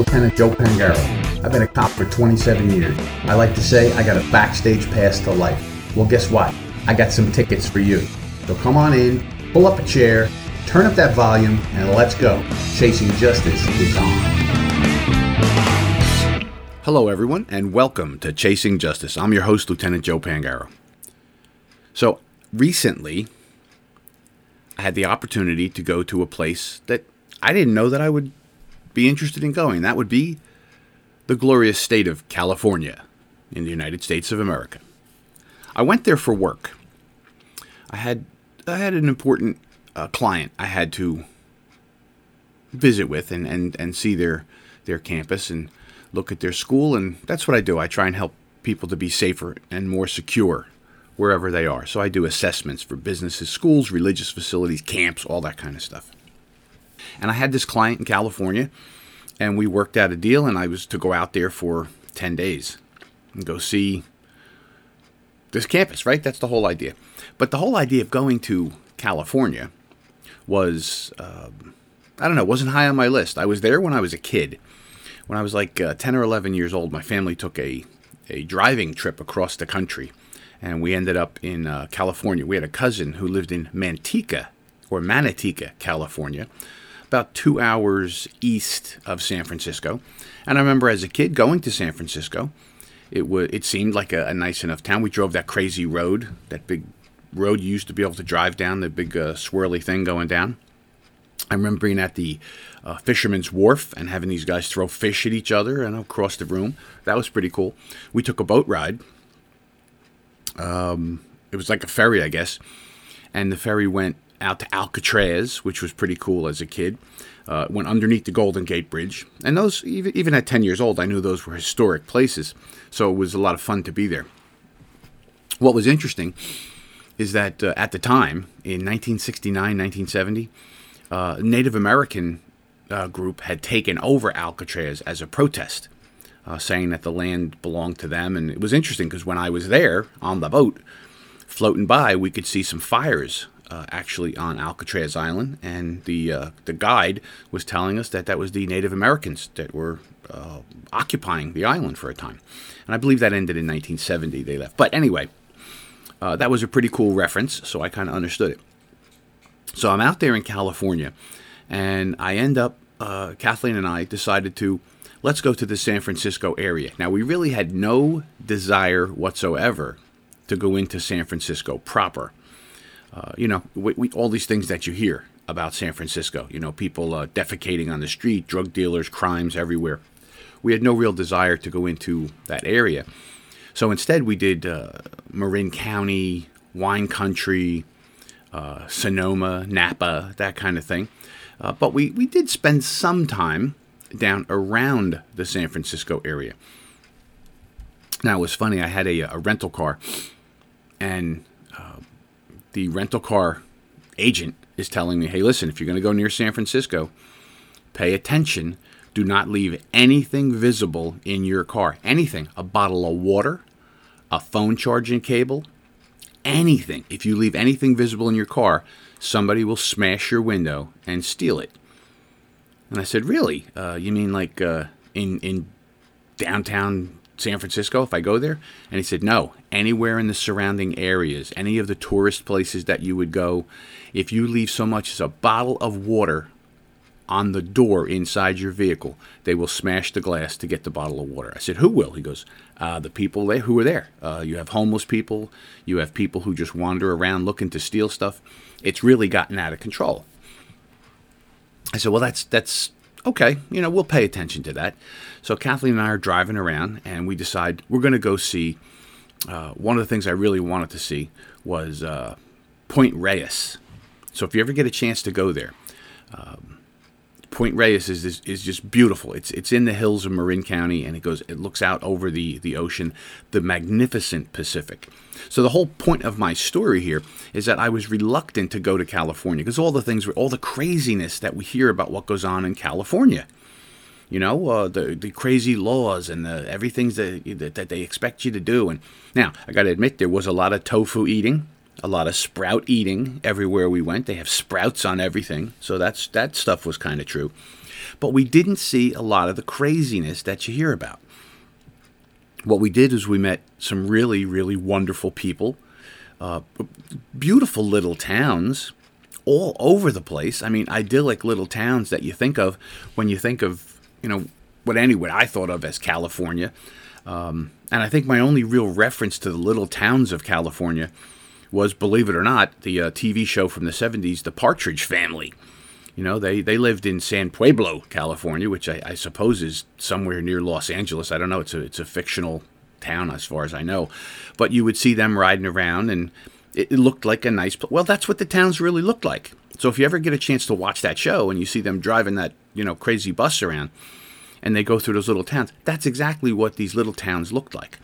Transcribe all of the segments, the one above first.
Lieutenant Joe Pangaro. I've been a cop for 27 years. I like to say I got a backstage pass to life. Well, guess what? I got some tickets for you. So come on in, pull up a chair, turn up that volume, and let's go. Chasing Justice is on. Hello, everyone, and welcome to Chasing Justice. I'm your host, Lieutenant Joe Pangaro. So, recently, I had the opportunity to go to a place that I didn't know that I would be interested in going. That would be the glorious state of California in the United States of America. I went there for work. I had I had an important uh, client I had to visit with and, and, and see their their campus and look at their school and that's what I do. I try and help people to be safer and more secure wherever they are. So I do assessments for businesses, schools, religious facilities, camps, all that kind of stuff. And I had this client in California, and we worked out a deal, and I was to go out there for 10 days and go see this campus, right? That's the whole idea. But the whole idea of going to California was, uh, I don't know, wasn't high on my list. I was there when I was a kid. When I was like uh, 10 or 11 years old, my family took a, a driving trip across the country, and we ended up in uh, California. We had a cousin who lived in Manteca, or Manateca, California about two hours east of San Francisco. And I remember as a kid going to San Francisco. It would it seemed like a, a nice enough town. We drove that crazy road, that big road you used to be able to drive down, the big uh, swirly thing going down. I remember being at the uh, Fisherman's Wharf and having these guys throw fish at each other and across the room. That was pretty cool. We took a boat ride. Um, it was like a ferry, I guess, and the ferry went out to Alcatraz, which was pretty cool as a kid. Uh, went underneath the Golden Gate Bridge, and those even even at ten years old, I knew those were historic places. So it was a lot of fun to be there. What was interesting is that uh, at the time, in 1969, 1970, uh, Native American uh, group had taken over Alcatraz as a protest, uh, saying that the land belonged to them. And it was interesting because when I was there on the boat, floating by, we could see some fires uh, actually on Alcatraz Island, and the uh, the guide was telling us that that was the Native Americans that were uh, occupying the island for a time, and I believe that ended in 1970. They left, but anyway, uh, that was a pretty cool reference, so I kind of understood it. So I'm out there in California, and I end up. Uh, Kathleen and I decided to let's go to the San Francisco area. Now we really had no desire whatsoever to go into San Francisco proper uh, you know, we, we, all these things that you hear about San Francisco. You know, people uh, defecating on the street, drug dealers, crimes everywhere. We had no real desire to go into that area. So instead, we did uh, Marin County, wine country, uh, Sonoma, Napa, that kind of thing. Uh, but we, we did spend some time down around the San Francisco area. Now, it was funny, I had a, a rental car, and the rental car agent is telling me, hey, listen, if you're going to go near San Francisco, pay attention. Do not leave anything visible in your car. Anything. A bottle of water, a phone charging cable, anything. If you leave anything visible in your car, somebody will smash your window and steal it. And I said, really? Uh, you mean like uh, in in downtown San Francisco if I go there? And he said, No, anywhere in the surrounding areas, any of the tourist places that you would go, if you leave so much as a bottle of water on the door inside your vehicle, they will smash the glass to get the bottle of water. I said, Who will? He goes, uh, The people there who are there. Uh, you have homeless people, you have people who just wander around looking to steal stuff. It's really gotten out of control. I said, Well, that's, that's, okay, you know, we'll pay attention to that. So Kathleen and I are driving around, and we decide we're going to go see. Uh, one of the things I really wanted to see was uh, Point Reyes. So if you ever get a chance to go there, um, Point Reyes is, is, is just beautiful. It's it's in the hills of Marin County, and it goes it looks out over the the ocean, the magnificent Pacific. So the whole point of my story here is that I was reluctant to go to California because all the things, all the craziness that we hear about what goes on in California. You know, uh, the the crazy laws and the everything that, that they expect you to do. And now I got to admit, there was a lot of tofu eating a lot of sprout eating everywhere we went. They have sprouts on everything, so that's that stuff was kind of true. But we didn't see a lot of the craziness that you hear about. What we did is we met some really, really wonderful people, uh, beautiful little towns all over the place. I mean, idyllic little towns that you think of when you think of, you know, what anyway I thought of as California. Um, and I think my only real reference to the little towns of California was, believe it or not, the uh, TV show from the 70s, The Partridge Family. You know, they, they lived in San Pueblo, California, which I, I suppose is somewhere near Los Angeles. I don't know. It's a, it's a fictional town as far as I know. But you would see them riding around and it, it looked like a nice Well, that's what the towns really looked like. So if you ever get a chance to watch that show and you see them driving that, you know, crazy bus around and they go through those little towns, that's exactly what these little towns looked like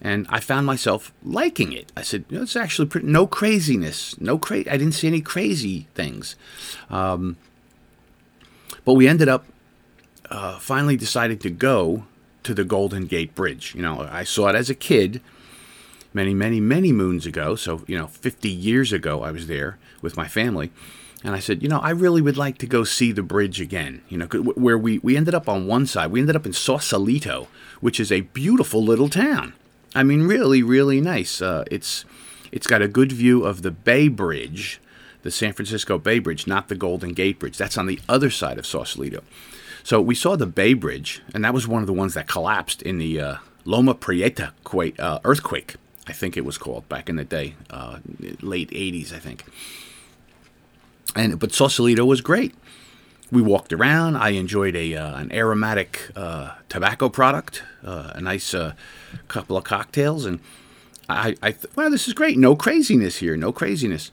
and I found myself liking it. I said, it's actually pretty, no craziness, no I didn't see any crazy things. Um, but we ended up uh, finally deciding to go to the Golden Gate Bridge. You know, I saw it as a kid many, many, many moons ago. So, you know, 50 years ago, I was there with my family. And I said, you know, I really would like to go see the bridge again. You know, where we, we ended up on one side, we ended up in Sausalito, which is a beautiful little town. I mean, really, really nice. Uh, it's it's got a good view of the Bay Bridge, the San Francisco Bay Bridge, not the Golden Gate Bridge. That's on the other side of Sausalito. So we saw the Bay Bridge, and that was one of the ones that collapsed in the uh, Loma Prieta quake, uh, earthquake. I think it was called back in the day, uh, late '80s, I think. And but Sausalito was great we walked around. I enjoyed a uh, an aromatic uh, tobacco product, uh, a nice uh, couple of cocktails, and I, I wow, this is great. No craziness here. No craziness.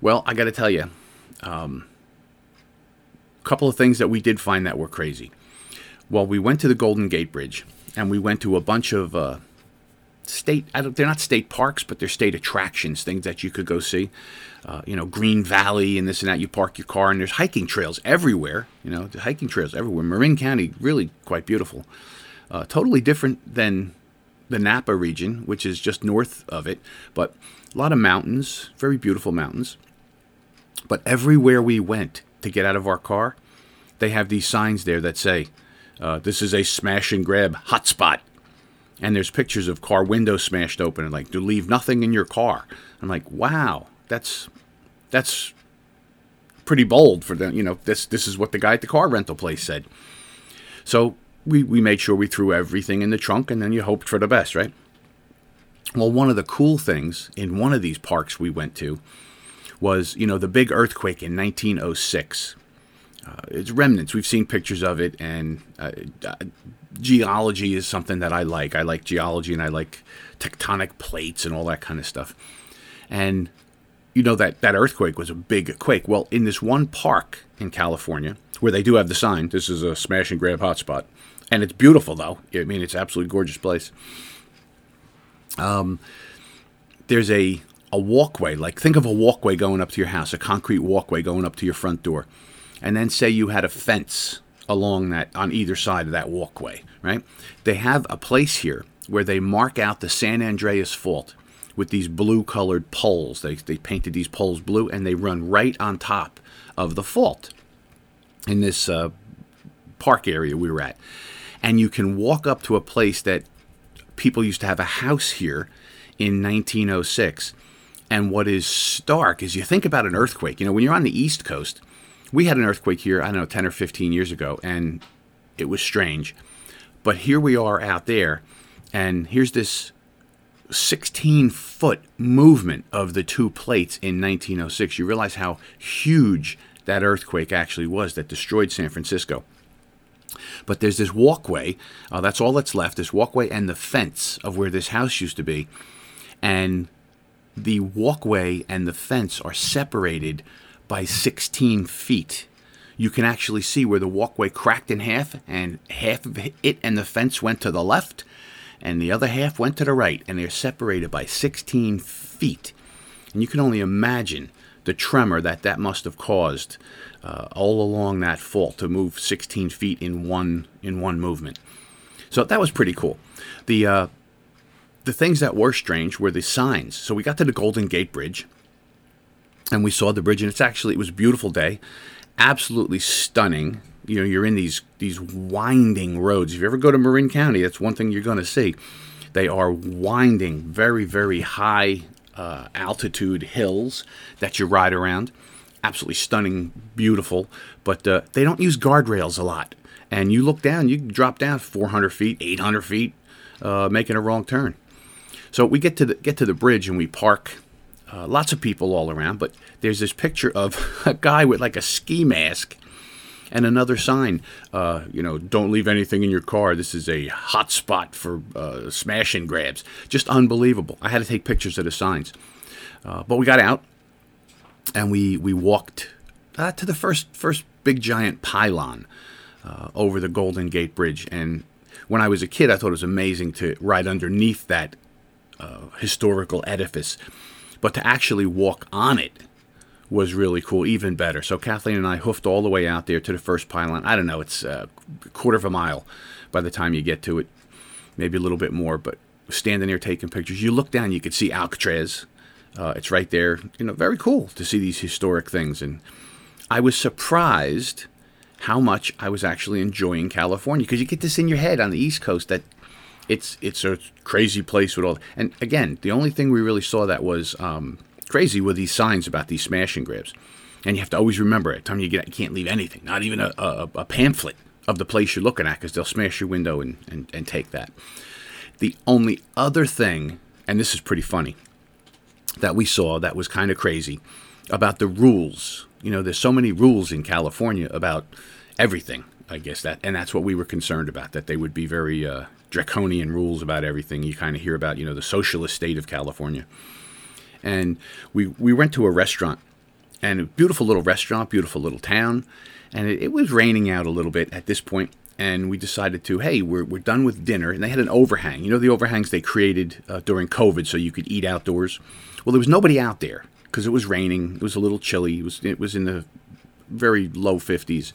Well, I got to tell you, a um, couple of things that we did find that were crazy. Well, we went to the Golden Gate Bridge, and we went to a bunch of uh, state. they're not state parks, but they're state attractions, things that you could go see uh, you know, Green Valley and this and that. You park your car, and there's hiking trails everywhere. You know, the hiking trails everywhere. Marin County, really quite beautiful. Uh, totally different than the Napa region, which is just north of it, but a lot of mountains, very beautiful mountains. But everywhere we went to get out of our car, they have these signs there that say, uh, "This is a smash and grab hotspot." And there's pictures of car windows smashed open and like, to leave nothing in your car. I'm like, wow, that's that's pretty bold for them. You know, this this is what the guy at the car rental place said. So we, we made sure we threw everything in the trunk and then you hoped for the best, right? Well, one of the cool things in one of these parks we went to was, you know, the big earthquake in 1906. Uh, it's remnants. We've seen pictures of it, and uh, uh, geology is something that I like. I like geology and I like tectonic plates and all that kind of stuff. And you know that that earthquake was a big quake. Well, in this one park in California, where they do have the sign, this is a smash and grab hotspot, and it's beautiful though. I mean, it's absolutely gorgeous place. Um, there's a a walkway. Like think of a walkway going up to your house, a concrete walkway going up to your front door, and then say you had a fence along that on either side of that walkway. Right? They have a place here where they mark out the San Andreas Fault with these blue colored poles. They, they painted these poles blue and they run right on top of the fault in this uh, park area we were at. And you can walk up to a place that people used to have a house here in 1906. And what is stark is you think about an earthquake. You know, when you're on the East Coast, we had an earthquake here, I don't know, 10 or 15 years ago, and it was strange. But here we are out there, and here's this 16 foot movement of the two plates in 1906. You realize how huge that earthquake actually was that destroyed San Francisco. But there's this walkway, uh, that's all that's left, this walkway and the fence of where this house used to be. And the walkway and the fence are separated by 16 feet. You can actually see where the walkway cracked in half, and half of it and the fence went to the left, and the other half went to the right, and they're separated by 16 feet. And you can only imagine the tremor that that must have caused uh, all along that fault to move 16 feet in one in one movement. So that was pretty cool. The uh, the things that were strange were the signs. So we got to the Golden Gate Bridge, and we saw the bridge, and it's actually it was a beautiful day, absolutely stunning. You know, you're in these these winding roads. If you ever go to Marin County, that's one thing you're going to see. They are winding, very very high uh, altitude hills that you ride around. Absolutely stunning, beautiful, but uh, they don't use guardrails a lot. And you look down, you drop down 400 feet, 800 feet, uh, making a wrong turn. So we get to the get to the bridge and we park. Uh, lots of people all around, but there's this picture of a guy with like a ski mask and another sign. Uh, you know, don't leave anything in your car. This is a hot spot for uh, smash and grabs. Just unbelievable. I had to take pictures of the signs, uh, but we got out and we we walked uh, to the first first big giant pylon uh, over the Golden Gate Bridge. And when I was a kid, I thought it was amazing to ride underneath that uh, historical edifice, but to actually walk on it was really cool, even better. So Kathleen and I hoofed all the way out there to the first pylon. I don't know, it's a quarter of a mile by the time you get to it, maybe a little bit more, but standing there taking pictures. You look down, you could see Alcatraz. Uh, it's right there. You know, very cool to see these historic things. And I was surprised how much I was actually enjoying California because you get this in your head on the East Coast that it's it's a crazy place with all. And again, the only thing we really saw that was um, crazy with these signs about these smash and grabs. And you have to always remember it. Time you get, you can't leave anything, not even a, a, a pamphlet of the place you're looking at, because they'll smash your window and, and, and take that. The only other thing, and this is pretty funny, that we saw that was kind of crazy about the rules. You know, there's so many rules in California about everything. I guess that, and that's what we were concerned about. That they would be very uh, draconian rules about everything. You kind of hear about, you know, the socialist state of California. And we we went to a restaurant, and a beautiful little restaurant, beautiful little town, and it, it was raining out a little bit at this point, and we decided to, hey, we're, we're done with dinner. And they had an overhang. You know, the overhangs they created uh, during COVID so you could eat outdoors? Well, there was nobody out there because it was raining. It was a little chilly. It was, it was in the very low 50s.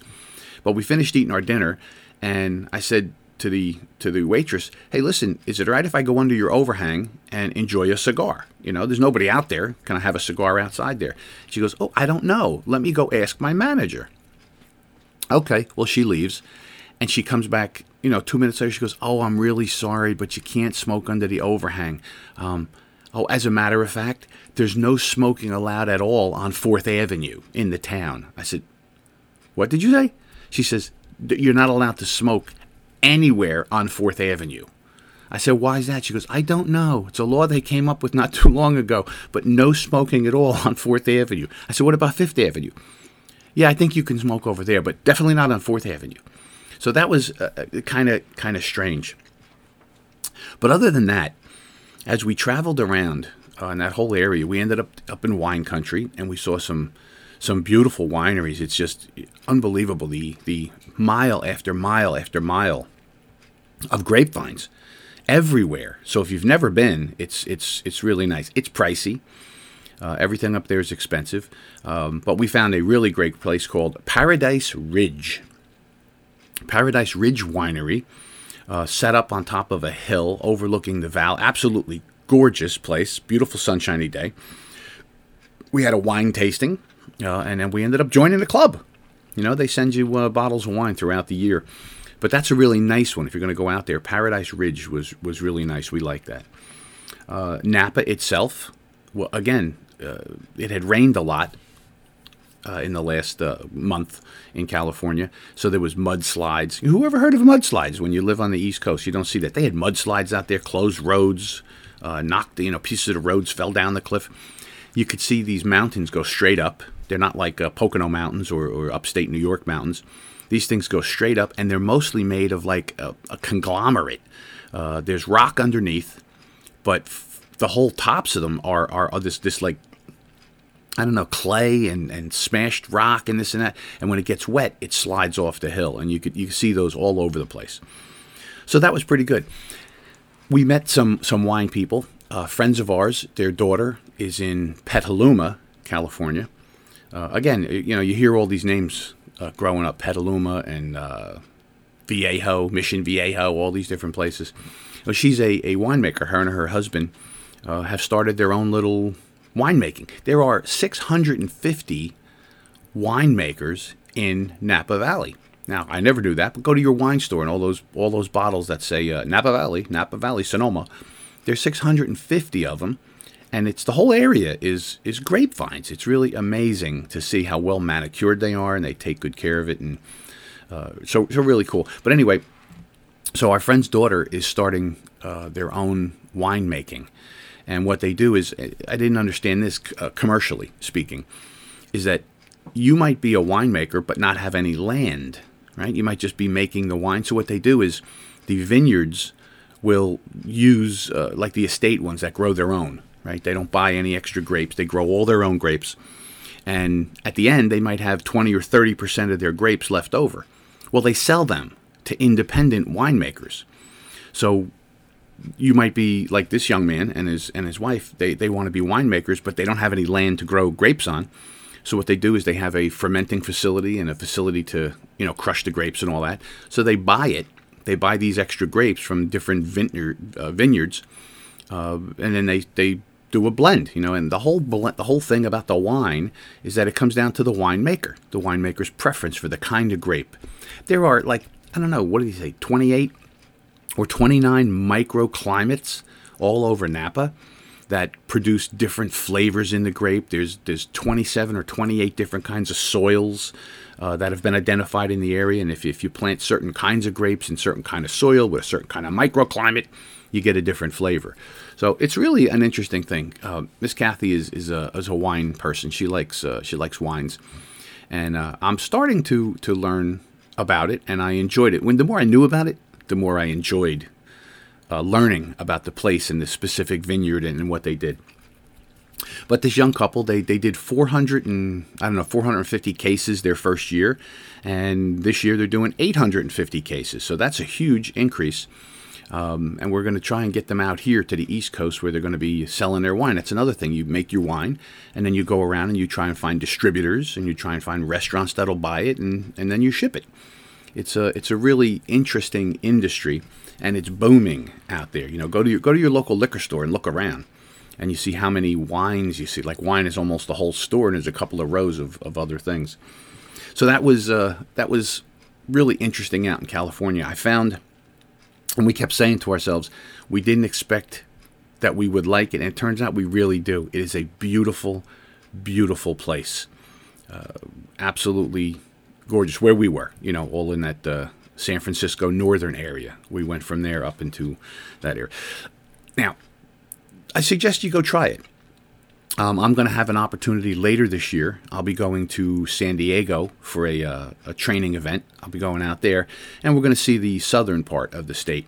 But we finished eating our dinner, and I said to the to the waitress, "Hey, listen, is it all right if I go under your overhang and enjoy a cigar? You know, there's nobody out there. Can I have a cigar outside there?" She goes, "Oh, I don't know. Let me go ask my manager." Okay, well, she leaves, and she comes back. You know, two minutes later, she goes, "Oh, I'm really sorry, but you can't smoke under the overhang." Um, oh, as a matter of fact, there's no smoking allowed at all on Fourth Avenue in the town. I said, "What did you say?" She says, You're not allowed to smoke anywhere on Fourth Avenue. I said, Why is that? She goes, I don't know. It's a law they came up with not too long ago, but no smoking at all on Fourth Avenue. I said, What about Fifth Avenue? Yeah, I think you can smoke over there, but definitely not on Fourth Avenue. So that was kind of kind of strange. But other than that, as we traveled around uh, in that whole area, we ended up up in wine country, and we saw some some beautiful wineries. It's just unbelievable the the mile after mile after mile of grapevines everywhere. So if you've never been, it's it's it's really nice. It's pricey. Uh, everything up there is expensive, um, but we found a really great place called Paradise Ridge. Paradise Ridge Winery, uh, set up on top of a hill overlooking the valley. Absolutely gorgeous place. Beautiful sunshiny day. We had a wine tasting uh, and then we ended up joining the club. You know, they send you uh, bottles of wine throughout the year. But that's a really nice one if you're going to go out there. Paradise Ridge was, was really nice. We like that. Uh, Napa itself, well, again, uh, it had rained a lot uh, in the last uh, month in California. So there was mudslides. Who ever heard of mudslides when you live on the East Coast? You don't see that. They had mudslides out there, closed roads, uh, knocked, you know, pieces of the roads fell down the cliff. You could see these mountains go straight up they're not like uh, Pocono Mountains or, or upstate New York mountains. These things go straight up, and they're mostly made of like a, a conglomerate. Uh, there's rock underneath, but f- the whole tops of them are are, are this this like I don't know, clay and, and smashed rock and this and that. And when it gets wet, it slides off the hill, and you could you see those all over the place. So that was pretty good. We met some some wine people, uh, friends of ours. Their daughter is in Petaluma, California, uh, again, you know, you hear all these names uh, growing up: Petaluma and uh, Viejo, Mission Viejo, all these different places. Well, she's a, a winemaker. Her and her husband uh, have started their own little winemaking. There are 650 winemakers in Napa Valley. Now, I never do that, but go to your wine store and all those all those bottles that say uh, Napa Valley, Napa Valley, Sonoma. There's 650 of them, and it's the whole area is is grapevines. It's really amazing to see how well manicured they are, and they take good care of it, and uh, so so really cool. But anyway, so our friend's daughter is starting uh, their own winemaking, and what they do is I didn't understand this uh, commercially speaking, is that you might be a winemaker but not have any land, right? You might just be making the wine. So what they do is the vineyards will use uh, like the estate ones that grow their own, right? They don't buy any extra grapes. They grow all their own grapes. And at the end, they might have 20 or 30% of their grapes left over. Well, they sell them to independent winemakers. So you might be like this young man and his and his wife. They they want to be winemakers, but they don't have any land to grow grapes on. So what they do is they have a fermenting facility and a facility to you know crush the grapes and all that. So they buy it. They buy these extra grapes from different vineyard, uh, vineyards, uh, and then they they do a blend. You know, and the whole the whole thing about the wine is that it comes down to the winemaker, the winemaker's preference for the kind of grape. There are like I don't know what did he say, 28 or 29 microclimates all over Napa that produce different flavors in the grape. There's there's 27 or 28 different kinds of soils uh, that have been identified in the area, and if, if you plant certain kinds of grapes in certain kind of soil with a certain kind of microclimate, you get a different flavor. So it's really an interesting thing. Uh, Miss Kathy is is a, is a wine person. She likes uh, she likes wines, and uh, I'm starting to to learn about it, and I enjoyed it. When the more I knew about it, the more I enjoyed uh, learning about the place and the specific vineyard and, and, what they did. But this young couple, they, they did 400 and I don't know 450 cases their first year, and this year they're doing 850 cases. So that's a huge increase. Um, and we're going to try and get them out here to the East Coast where they're going to be selling their wine. That's another thing. You make your wine, and then you go around and you try and find distributors, and you try and find restaurants that'll buy it, and, and then you ship it. It's a it's a really interesting industry and it's booming out there. You know, go to your go to your local liquor store and look around, and you see how many wines you see. Like wine is almost the whole store, and there's a couple of rows of, of other things. So that was uh, that was really interesting out in California. I found, and we kept saying to ourselves, we didn't expect that we would like it, and it turns out we really do. It is a beautiful, beautiful place. Uh, absolutely gorgeous. Where we were, you know, all in that. Uh, San Francisco northern area. We went from there up into that area. Now, I suggest you go try it. Um, I'm going to have an opportunity later this year. I'll be going to San Diego for a, uh, a training event. I'll be going out there, and we're going to see the southern part of the state.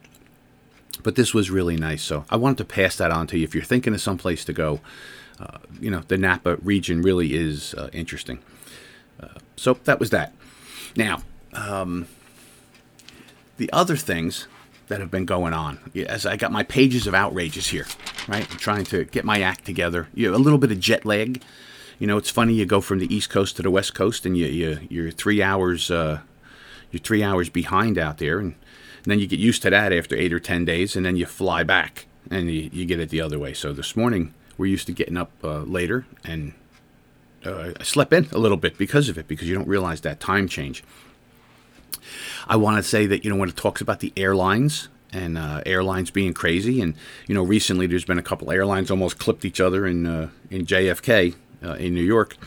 But this was really nice, so I wanted to pass that on to you. If you're thinking of some place to go, uh, you know, the Napa region really is uh, interesting. Uh, so that was that. Now, um, the other things that have been going on as I got my pages of outrages here, right? I'm trying to get my act together. You a little bit of jet lag. You know, it's funny you go from the East Coast to the West Coast, and you, you you're three hours uh, you're three hours behind out there, and, and, then you get used to that after eight or ten days, and then you fly back and you, you get it the other way. So this morning we're used to getting up uh, later, and uh, I slept in a little bit because of it, because you don't realize that time change. I want to say that you know when it talks about the airlines and uh, airlines being crazy, and you know recently there's been a couple airlines almost clipped each other in uh, in JFK uh, in New York.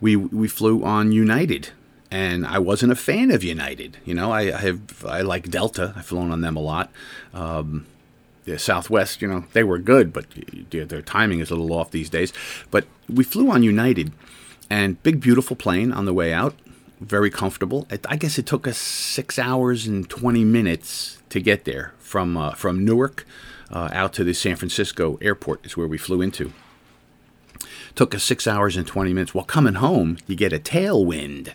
We we flew on United, and I wasn't a fan of United. You know, I, I have I like Delta. I've flown on them a lot. Um, Southwest, you know, they were good, but their timing is a little off these days. But we flew on United, and big beautiful plane on the way out very comfortable. I guess it took us six hours and 20 minutes to get there from, uh, from Newark uh, out to the San Francisco airport, is where we flew into. Took us six hours and 20 minutes. While coming home, you get a tailwind.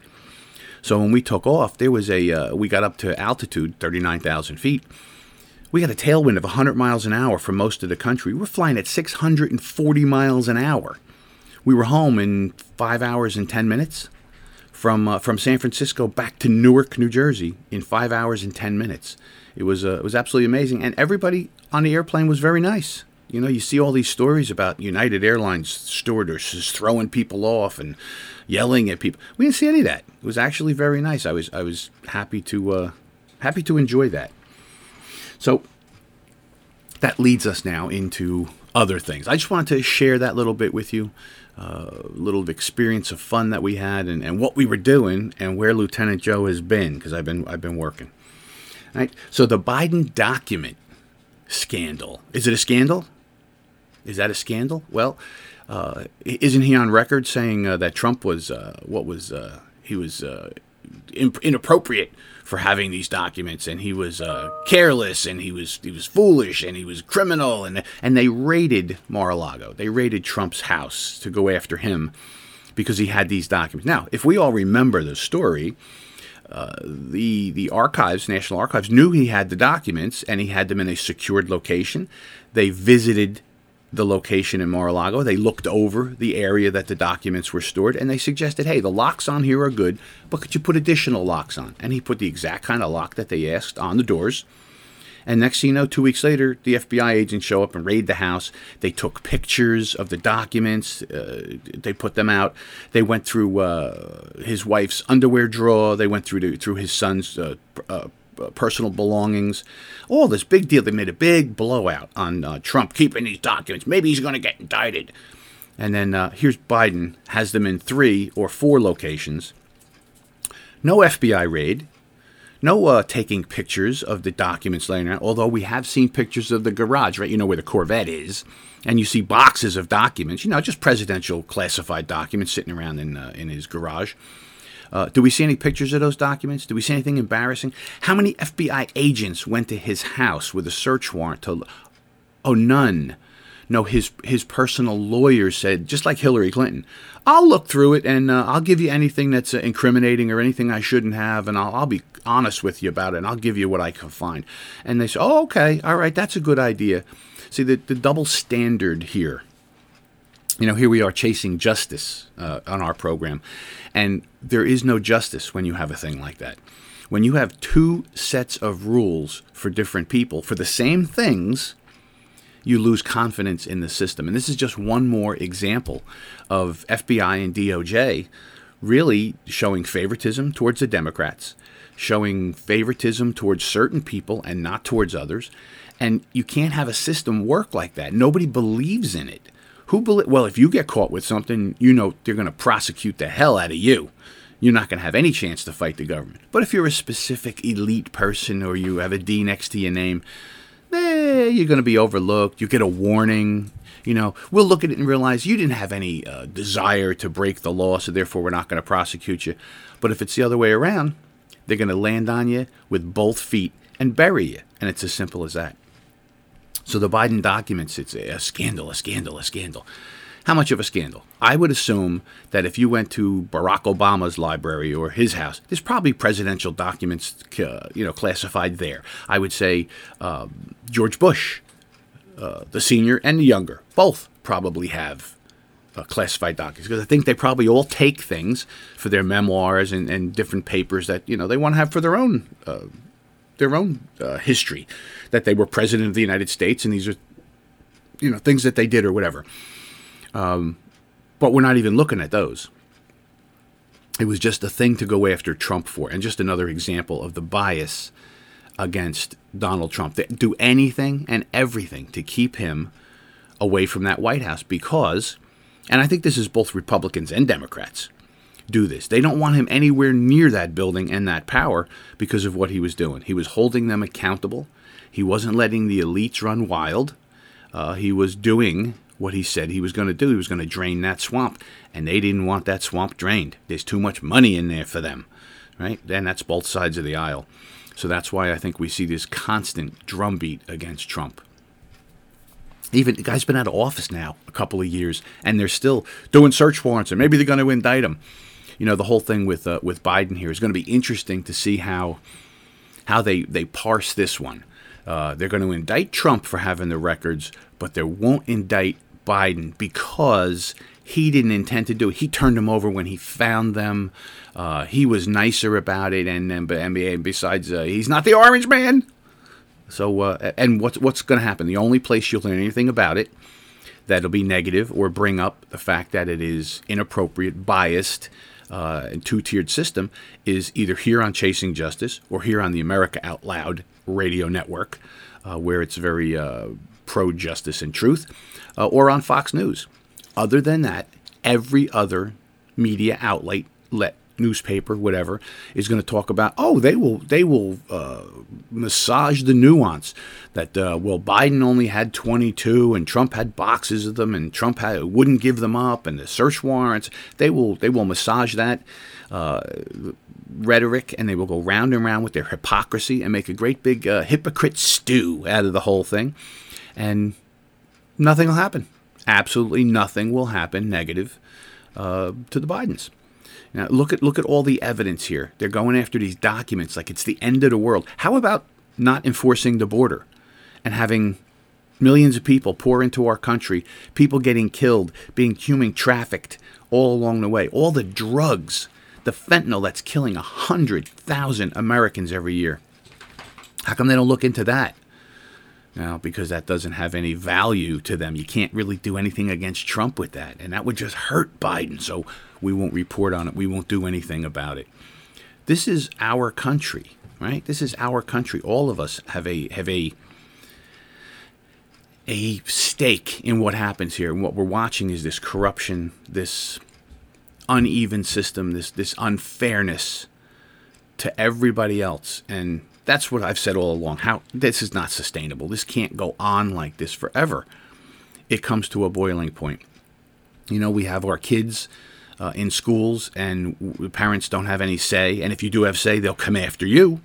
So when we took off, there was a, uh, we got up to altitude, 39,000 feet. We got a tailwind of 100 miles an hour for most of the country. We're flying at 640 miles an hour. We were home in five hours and 10 minutes from uh, from San Francisco back to Newark, New Jersey, in five hours and ten minutes. It was uh, it was absolutely amazing, and everybody on the airplane was very nice. You know, you see all these stories about United Airlines stewardesses throwing people off and yelling at people. We didn't see any of that. It was actually very nice. I was I was happy to uh, happy to enjoy that. So that leads us now into other things. I just wanted to share that little bit with you, uh, little experience of fun that we had, and, and what we were doing, and where Lieutenant Joe has been because I've been I've been working. Right. So the Biden document scandal is it a scandal? Is that a scandal? Well, uh, isn't he on record saying uh, that Trump was uh, what was uh, he was inappropriate for having these documents, and he was uh, careless, and he was he was foolish, and he was criminal, and and they raided Mar-a-Lago. They raided Trump's house to go after him because he had these documents. Now, if we all remember the story. Uh, the the archives, National Archives, knew he had the documents and he had them in a secured location. They visited the location in Mar-a-Lago. They looked over the area that the documents were stored and they suggested, hey, the locks on here are good, but could you put additional locks on? And he put the exact kind of lock that they asked on the doors. And next thing you know, two weeks later, the FBI agents show up and raid the house. They took pictures of the documents. Uh, they put them out. They went through uh, his wife's underwear drawer. They went through the, through his son's uh uh, personal belongings. All this big deal. They made a big blowout on uh, Trump keeping these documents. Maybe he's going to get indicted. And then uh, here's Biden has them in three or four locations. No FBI raid. No uh, taking pictures of the documents laying around, although we have seen pictures of the garage, right? You know where the Corvette is. And you see boxes of documents, you know, just presidential classified documents sitting around in, uh, in his garage. Uh, do we see any pictures of those documents? Do we see anything embarrassing? How many FBI agents went to his house with a search warrant to? Oh, none. No, his his personal lawyer said, just like Hillary Clinton, I'll look through it and uh, I'll give you anything that's uh, incriminating or anything I shouldn't have, and I'll, I'll be honest with you about it, and I'll give you what I can find. And they said, oh, okay, all right, that's a good idea. See, the, the double standard here you know, here we are chasing justice uh, on our program, and there is no justice when you have a thing like that. When you have two sets of rules for different people for the same things, you lose confidence in the system. And this is just one more example of FBI and DOJ really showing favoritism towards the Democrats, showing favoritism towards certain people and not towards others. And you can't have a system work like that. Nobody believes in it. Who believe? Well, if you get caught with something, you know they're going to prosecute the hell out of you. You're not going to have any chance to fight the government. But if you're a specific elite person or you have a D next to your name, eh, you're going to be overlooked. You get a warning. You know, we'll look at it and realize you didn't have any uh, desire to break the law, so therefore we're not going to prosecute you. But if it's the other way around, they're going to land on you with both feet and bury you. And it's as simple as that. So the Biden documents, it's a scandal, a scandal, a scandal. How much of a scandal? I would assume that if you went to Barack Obama's library or his house, there's probably presidential documents, uh, you know, classified there. I would say uh, George Bush, uh, the senior and the younger, both probably have uh, classified documents because I think they probably all take things for their memoirs and, and different papers that you know they want to have for their own uh, their own uh, history that they were president of the United States and these are you know things that they did or whatever. Um, but we're not even looking at those. It was just a thing to go after Trump for, and just another example of the bias against Donald Trump. They do anything and everything to keep him away from that White House because, and I think this is both Republicans and Democrats do this. They don't want him anywhere near that building and that power because of what he was doing. He was holding them accountable. He wasn't letting the elites run wild. Uh, he was doing what he said he was going to do. He was going to drain that swamp, and they didn't want that swamp drained. There's too much money in there for them, right? And that's both sides of the aisle. So that's why I think we see this constant drumbeat against Trump. Even the guy's been out of office now a couple of years, and they're still doing search warrants, and maybe they're going to indict him you know the whole thing with uh, with Biden here is going to be interesting to see how how they they parse this one. Uh, they're going to indict Trump for having the records, but they won't indict Biden because he didn't intend to do it. He turned them over when he found them. Uh, he was nicer about it, and and, and besides, uh, he's not the Orange Man. So, uh, and what's what's going to happen? The only place you'll learn anything about it that'll be negative or bring up the fact that it is inappropriate, biased, uh, and two-tiered system is either here on Chasing Justice or here on the America Out Loud radio network, uh, where it's very uh, pro-justice and truth, uh, or on Fox News. Other than that, every other media outlet let newspaper, whatever, is going to talk about. Oh, they will they will uh, massage the nuance that uh, well Biden only had 22 and Trump had boxes of them and Trump had, wouldn't give them up and the search warrants. They will they will massage that. Uh, rhetoric and they will go round and round with their hypocrisy and make a great big uh, hypocrite stew out of the whole thing and nothing will happen absolutely nothing will happen negative uh, to the bidens now look at look at all the evidence here. They're going after these documents like it's the end of the world. How about not enforcing the border and having millions of people pour into our country, people getting killed, being human trafficked all along the way, all the drugs, the fentanyl that's killing 100,000 Americans every year. How come they don't look into that? Now, because that doesn't have any value to them. You can't really do anything against Trump with that. And that would just hurt Biden. So we won't report on it. We won't do anything about it. This is our country, right? This is our country. All of us have a have a a stake in what happens here. And what we're watching is this corruption, this uneven system, this this unfairness to everybody else. And that's what I've said all along. How this is not sustainable. This can't go on like this forever. It comes to a boiling point. You know, we have our kids uh, in schools, and parents don't have any say. And if you do have say, they'll come after you.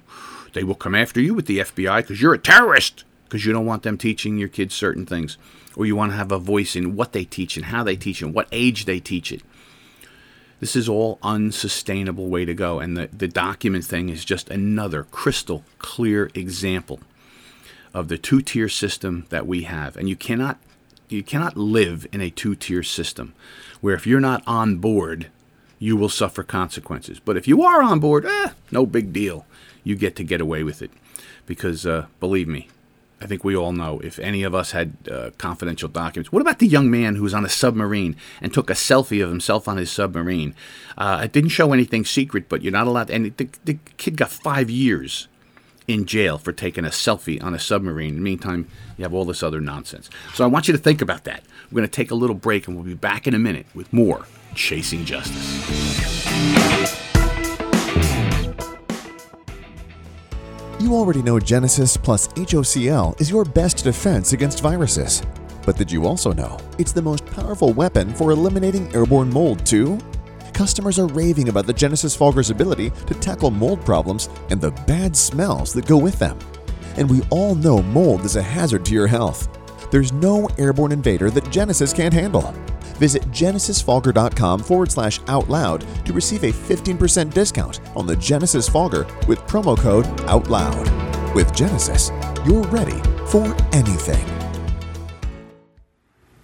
They will come after you with the FBI because you're a terrorist because you don't want them teaching your kids certain things, or you want to have a voice in what they teach and how they teach and what age they teach it. This is all unsustainable way to go. And the, the document thing is just another crystal clear example of the two tier system that we have. And you cannot you cannot live in a two tier system where if you're not on board, you will suffer consequences. But if you are on board, eh, no big deal. You get to get away with it. Because uh, believe me, I think we all know if any of us had uh, confidential documents. What about the young man who was on a submarine and took a selfie of himself on his submarine? Uh, it didn't show anything secret, but you're not allowed. And the, the kid got five years in jail for taking a selfie on a submarine. In the meantime, you have all this other nonsense. So I want you to think about that. We're going to take a little break and we'll be back in a minute with more Chasing Justice. You already know Genesis plus HOCl is your best defense against viruses. But did you also know it's the most powerful weapon for eliminating airborne mold, too? Customers are raving about the Genesis Fogger's ability to tackle mold problems and the bad smells that go with them. And we all know mold is a hazard to your health. There's no airborne invader that Genesis can't handle. Visit genesisfogger.com forward slash out loud to receive a 15% discount on the Genesis Fogger with promo code OUTLOUD. With Genesis, you're ready for anything.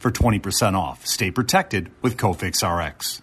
for 20% off. Stay protected with Cofix RX.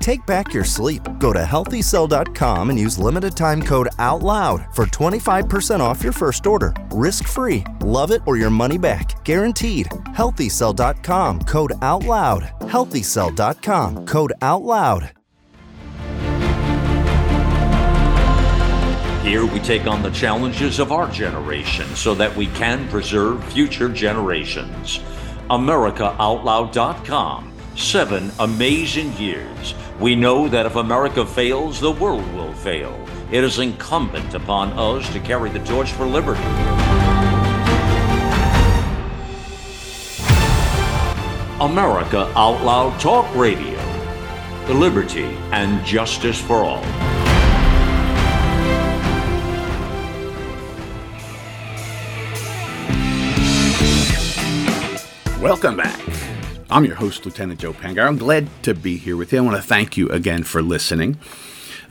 Take back your sleep. Go to healthycell.com and use limited time code OUTLOUD for 25% off your first order. Risk free. Love it or your money back. Guaranteed. Healthycell.com code OUTLOUD. Healthycell.com code OUTLOUD. Here we take on the challenges of our generation so that we can preserve future generations. AmericaOutloud.com. Seven amazing years. We know that if America fails, the world will fail. It is incumbent upon us to carry the torch for liberty. America Out Loud Talk Radio. The liberty and justice for all. Welcome back. I'm your host, Lieutenant Joe Pangaro. I'm glad to be here with you. I want to thank you again for listening.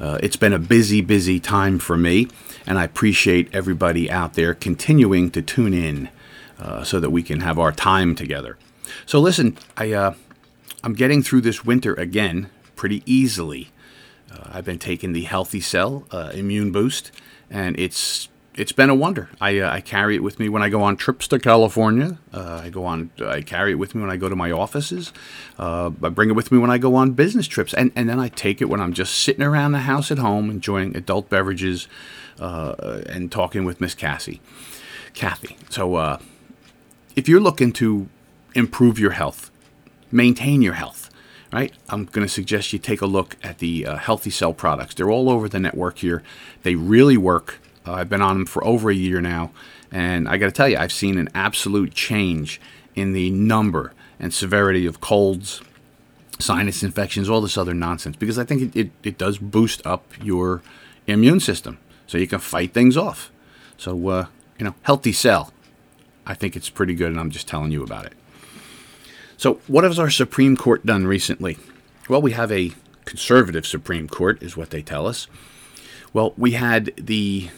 Uh, it's been a busy, busy time for me, and I appreciate everybody out there continuing to tune in uh, so that we can have our time together. So, listen, I, uh, I'm getting through this winter again pretty easily. Uh, I've been taking the Healthy Cell uh, Immune Boost, and it's it's been a wonder. I, uh, I carry it with me when I go on trips to California. Uh, I go on. I carry it with me when I go to my offices. Uh, I bring it with me when I go on business trips, and and then I take it when I'm just sitting around the house at home enjoying adult beverages uh, and talking with Miss Cassie, Kathy. So uh, if you're looking to improve your health, maintain your health, right? I'm going to suggest you take a look at the uh, Healthy Cell products. They're all over the network here. They really work. Uh, I've been on them for over a year now, and I got to tell you, I've seen an absolute change in the number and severity of colds, sinus infections, all this other nonsense, because I think it, it, it does boost up your immune system so you can fight things off. So, uh, you know, Healthy Cell, I think it's pretty good, and I'm just telling you about it. So, what has our Supreme Court done recently? Well, we have a conservative Supreme Court, is what they tell us. Well, we had the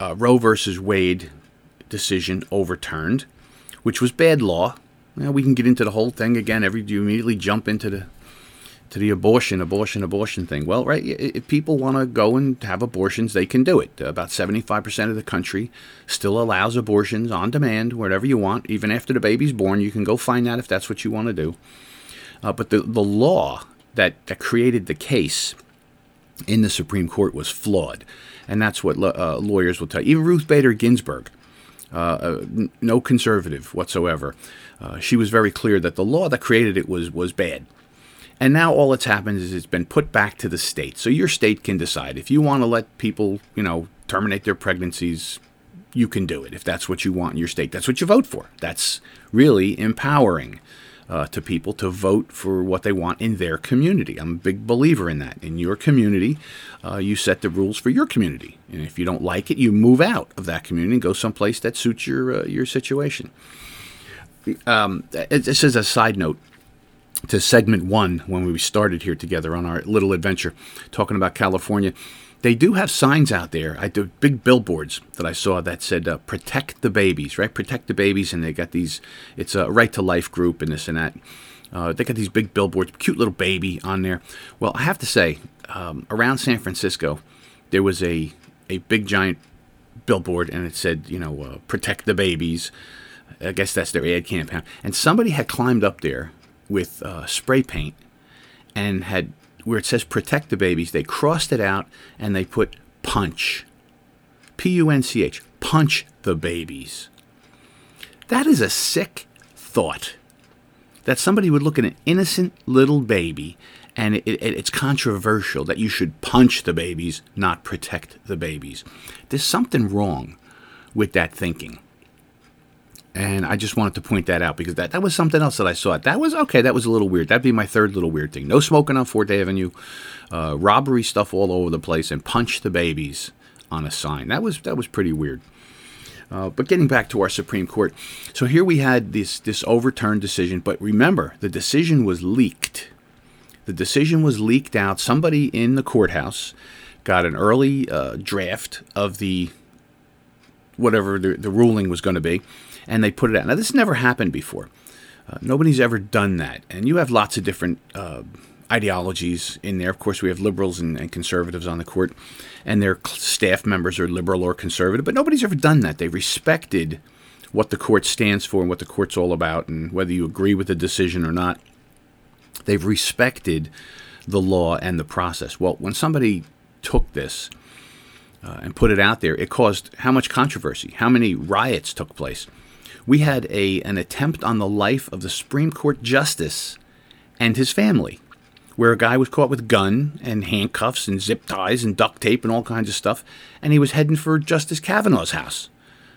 uh, Roe versus Wade decision overturned, which was bad law. Now, we can get into the whole thing again. Every you immediately jump into the to the abortion, abortion, abortion thing. Well, right, if people want to go and have abortions, they can do it. About 75% of the country still allows abortions on demand, wherever you want. Even after the baby's born, you can go find that if that's what you want to do. Uh, but the, the law that, that created the case in the Supreme Court was flawed. And that's what uh, lawyers will tell you. Even Ruth Bader Ginsburg, uh, uh, no conservative whatsoever, uh, she was very clear that the law that created it was, was bad. And now all that's happened is it's been put back to the state. So your state can decide if you want to let people, you know, terminate their pregnancies, you can do it if that's what you want in your state. That's what you vote for. That's really empowering uh, to people to vote for what they want in their community. I'm a big believer in that. In your community, uh, you set the rules for your community, and if you don't like it, you move out of that community and go someplace that suits your uh, your situation. Um, this is a side note to segment one when we started here together on our little adventure, talking about California. They do have signs out there. I big billboards that I saw that said uh, "Protect the babies," right? Protect the babies, and they got these. It's a right to life group and this and that. Uh, they got these big billboards, cute little baby on there. Well, I have to say, um, around San Francisco, there was a a big giant billboard, and it said, you know, uh, "Protect the babies." I guess that's their ad campaign. And somebody had climbed up there with uh, spray paint and had where it says protect the babies they crossed it out and they put punch p-u-n-c-h punch the babies. That is a sick thought that somebody would look at an innocent little baby and it, it, it's controversial that you should punch the babies not protect the babies. There's something wrong with that thinking and I just wanted to point that out because that, that was something else that I saw. That was okay. That was a little weird. That'd be my third little weird thing. No smoking on Fourth Avenue, uh, robbery stuff all over the place, and punch the babies on a sign. That was that was pretty weird. Uh, but getting back to our Supreme Court, so here we had this this overturned decision. But remember, the decision was leaked. The decision was leaked out. Somebody in the courthouse got an early uh, draft of the whatever the, the ruling was going to be, and they put it out. Now, this never happened before. Uh, nobody's ever done that. And you have lots of different uh, ideologies in there. Of course, we have liberals and, and, conservatives on the court, and their staff members are liberal or conservative, but nobody's ever done that. They respected what the court stands for and what the court's all about, and whether you agree with the decision or not. They've respected the law and the process. Well, when somebody took this uh, and put it out there, it caused how much controversy? How many riots took place? We had a an attempt on the life of the Supreme Court justice and his family, where a guy was caught with gun and handcuffs and zip ties and duct tape and all kinds of stuff, and he was heading for Justice Kavanaugh's house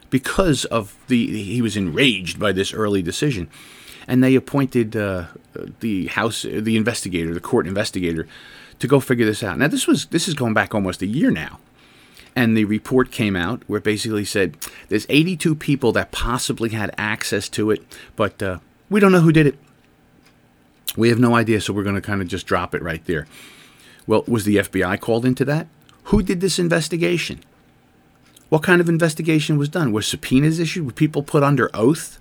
because of the he was enraged by this early decision and they appointed uh, the house, the investigator, the court investigator, to go figure this out. Now this was this is going back almost a year now, and the report came out where it basically said there's 82 people that possibly had access to it, but uh, we don't know who did it. We have no idea, so we're going to kind of just drop it right there. Well, was the FBI called into that? Who did this investigation? What kind of investigation was done? Were subpoenas issued? Were people put under oath?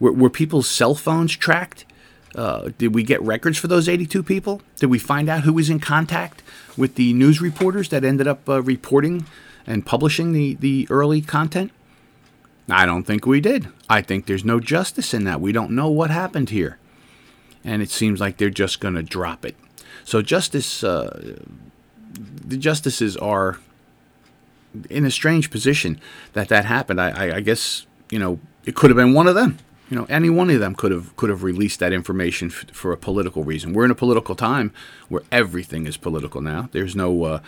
Were, were people's cell phones tracked? Uh, did we get records for those 82 people? Did we find out who was in contact with the news reporters that ended up uh, reporting and publishing the, the early content? I don't think we did. I think there's no justice in that. We don't know what happened here. And it seems like they're just going to drop it. So, justice, uh, the justices are in a strange position that that happened. I, I, I guess, you know, it could have been one of them. You know, any one of them could have could have released that information f- for a political reason. We're in a political time where everything is political now. There's no uh,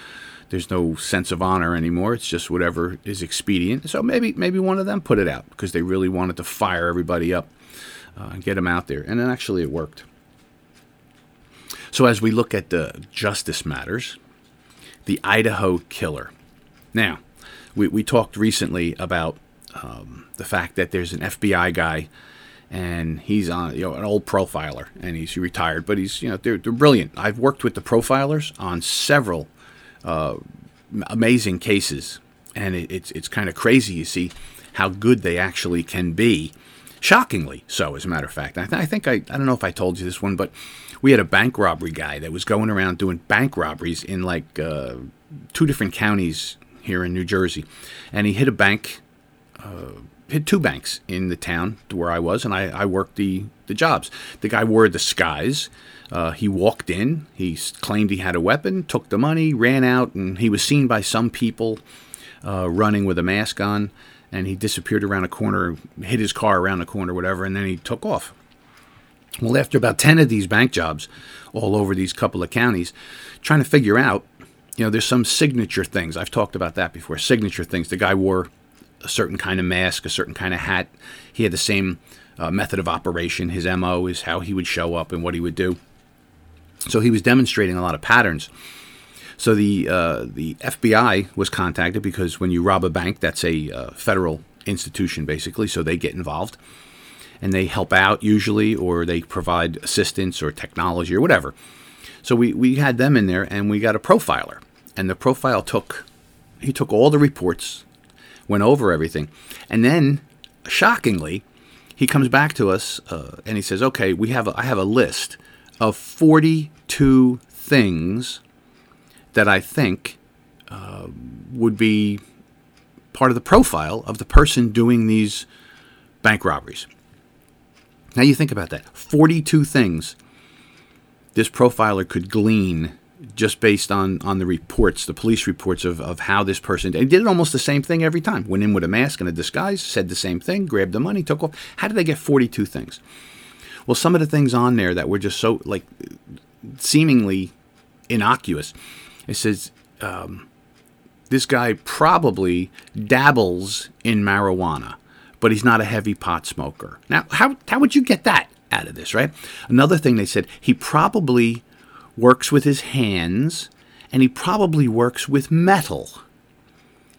there's no sense of honor anymore. It's just whatever is expedient. So maybe maybe one of them put it out because they really wanted to fire everybody up uh, and get them out there, and then actually it worked. So as we look at the justice matters, the Idaho killer. Now, we, we talked recently about um, the fact that there's an FBI guy and he's on you know an old profiler and he's retired but he's you know they're, they're brilliant. I've worked with the profilers on several uh, amazing cases and it, it's it's kind of crazy you see how good they actually can be. Shockingly so as a matter of fact. I, th- I think I, I don't know if i told you this one but we had a bank robbery guy that was going around doing bank robberies in like uh, two different counties here in new jersey and he hit a bank uh, hit two banks in the town where I was, and I, I worked the, the jobs. The guy wore a disguise. Uh, he walked in. He claimed he had a weapon, took the money, ran out, and he was seen by some people uh, running with a mask on. And he disappeared around a corner, hit his car around the corner, whatever, and then he took off. Well, after about 10 of these bank jobs all over these couple of counties, trying to figure out, you know, there's some signature things. I've talked about that before. Signature things. The guy wore a certain kind of mask, a certain kind of hat. He had the same uh, method of operation. His MO is how he would show up and what he would do. So he was demonstrating a lot of patterns. So the uh, the FBI was contacted because when you rob a bank, that's a uh, federal institution basically. So they get involved and they help out usually, or they provide assistance or technology or whatever. So we, we had them in there and we got a profiler. And the profile took he took all the reports went over everything. And then, shockingly, he comes back to us uh, and he says, "Okay, we have a, I have a list of 42 things that I think uh, would be part of the profile of the person doing these bank robberies." Now you think about that: 42 things this profiler could glean just based on on the reports, the police reports of, of how this person did. Did almost the same thing every time. Went in with a mask and a disguise, said the same thing, grabbed the money, took off. How did they get 42 things? Well, some of the things on there that were just so like seemingly innocuous. It says um, this guy probably dabbles in marijuana, but he's not a heavy pot smoker. Now, how how would you get that out of this, right? Another thing they said he probably works with his hands, and he probably works with metal.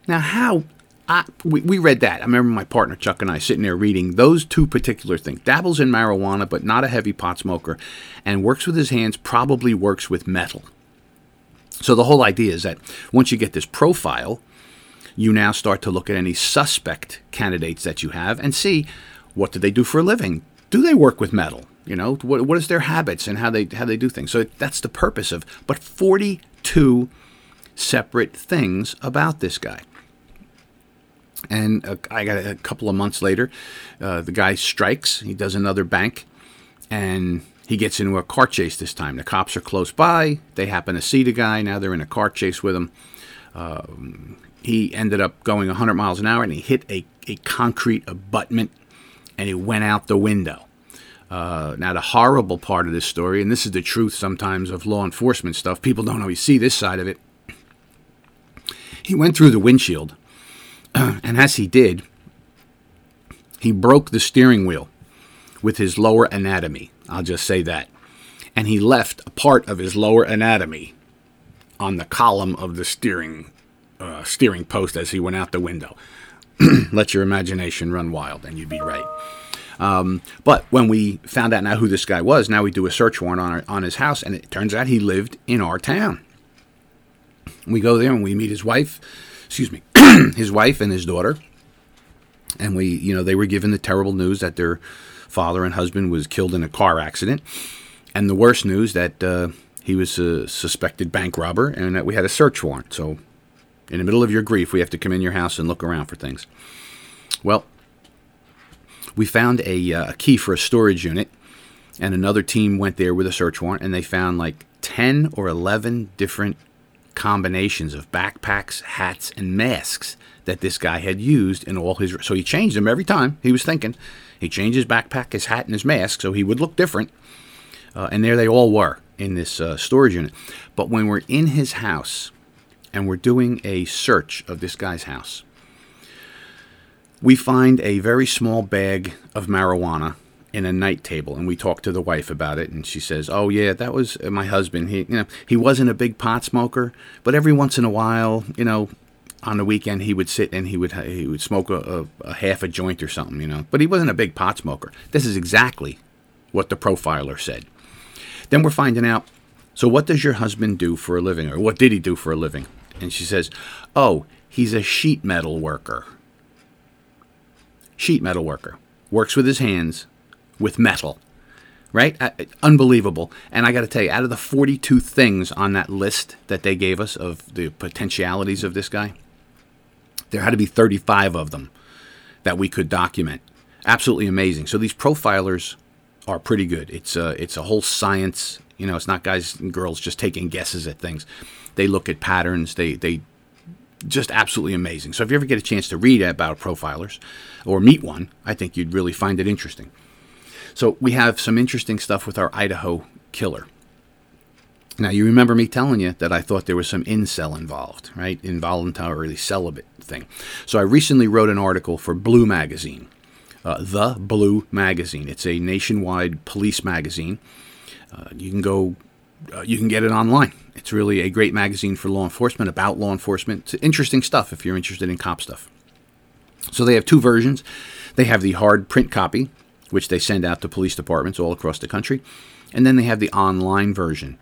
Now, how I, we, we read that. I remember my partner Chuck and I sitting there reading those two particular things. Dabbles in marijuana, but not a heavy pot smoker, and works with his hands, probably works with metal. So the whole idea is that once you get this profile, you now start to look at any suspect candidates that you have and see what do they do for a living? Do they work with metal? You know, what, what is their habits and how they how they do things? So that's the purpose of. But 42 separate things about this guy. And uh, I got a couple of months later, uh, the guy strikes. He does another bank, and he gets into a car chase this time. The cops are close by. They happen to see the guy. Now they're in a car chase with him. Um, he ended up going 100 miles an hour, and he hit a, a concrete abutment, and he went out the window. Uh, now, the horrible part of this story, and this is the truth sometimes of law enforcement stuff, people don't always see this side of it. He went through the windshield and as he did, he broke the steering wheel with his lower anatomy. I'll just say that. And he left a part of his lower anatomy on the column of the steering uh, steering post as he went out the window. Let your imagination run wild, and you'd be right. Um, but when we found out now who this guy was, now we do a search warrant on, our, on his house, and it turns out he lived in our town. We go there and we meet his wife, excuse me, his wife and his daughter. And we, you know, they were given the terrible news that their father and husband was killed in a car accident. And the worst news that uh, he was a suspected bank robber and that we had a search warrant. So, in the middle of your grief, we have to come in your house and look around for things. Well, we found a, uh, a key for a storage unit, and another team went there with a search warrant, and they found like 10 or 11 different combinations of backpacks, hats, and masks that this guy had used in all his. So he changed them every time he was thinking. He changed his backpack, his hat, and his mask so he would look different. Uh, and there they all were in this uh, storage unit. But when we're in his house and we're doing a search of this guy's house, we find a very small bag of marijuana in a night table and we talk to the wife about it and she says oh yeah that was uh, my husband. He you know he wasn't a big pot smoker but every once in a while you know on the weekend he would sit and he would he would smoke a, a, a half a joint or something you know but he wasn't a big pot smoker. This is exactly what the profiler said. Then we're finding out so what does your husband do for a living or what did he do for a living? And she says oh he's a sheet metal worker sheet metal worker works with his hands with metal. Right? Unbelievable. And I got to tell you, out of the 42 things on that list that they gave us of the potentialities of this guy, there had to be 35 of them that we could document. Absolutely amazing. So these profilers are pretty good. It's a, it's a whole science. You know, it's not guys and girls just taking guesses at things. They look at patterns. They, they just absolutely amazing. So if you ever get a chance to read about profilers or meet one, I think you'd really find it interesting. So we have some interesting stuff with our Idaho killer. Now, you remember me telling you that I thought there was some incel involved, right? Involuntarily celibate thing. So I recently wrote an article for Blue Magazine, uh, The Blue Magazine. It's a nationwide police magazine. Uh, you can go, uh, you can get it online. It's really a great magazine for law enforcement, about law enforcement. It's interesting stuff if you're interested in cop stuff. So they have two versions. They have the hard print copy, which they send out to police departments all across the country. And then they have the online version.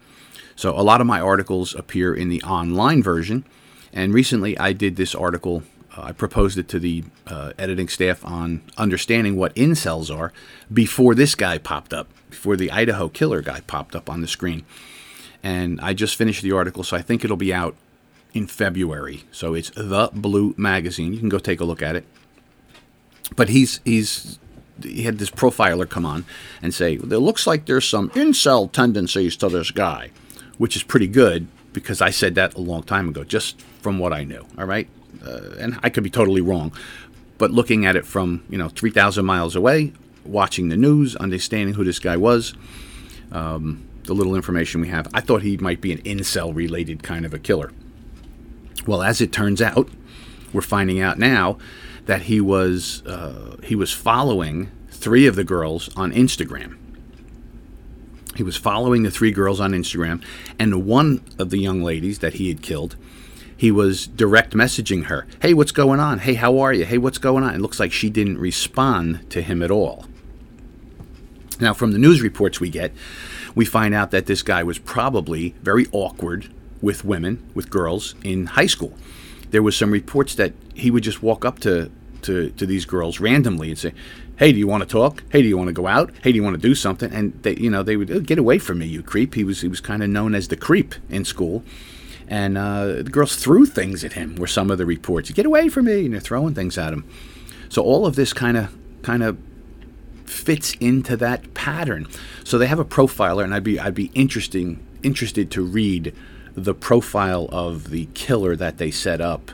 So a lot of my articles appear in the online version. And recently I did this article, uh, I proposed it to the uh, editing staff on understanding what incels are before this guy popped up, before the Idaho killer guy popped up on the screen. And I just finished the article, so I think it'll be out in February. So it's The Blue Magazine. You can go take a look at it. But he's he's he had this profiler come on and say, "It looks like there's some incel tendencies to this guy," which is pretty good because I said that a long time ago, just from what I knew. All right, uh, and I could be totally wrong, but looking at it from you know three thousand miles away, watching the news, understanding who this guy was, um, the little information we have, I thought he might be an incel-related kind of a killer. Well, as it turns out, we're finding out now that he was uh, he was following three of the girls on Instagram. He was following the three girls on Instagram, and one of the young ladies that he had killed he was direct messaging her. Hey, what's going on? Hey, how are you? Hey, what's going on? It looks like she didn't respond to him at all. Now, from the news reports we get, we find out that this guy was probably very awkward with women, with girls in high school. There was some reports that he would just walk up to, to, to these girls randomly and say, "Hey, do you want to talk? Hey, do you want to go out? Hey, do you want to do something?" And they, you know, they would "Oh, get away from me, you creep. He was he was kind of known as the creep in school, and uh, the girls threw things at him. Were some of the reports? Get away from me! And they're throwing things at him. So all of this kind of kind of fits into that pattern. So they have a profiler, and I'd be I'd be interesting interested to read the profile of the killer that they set up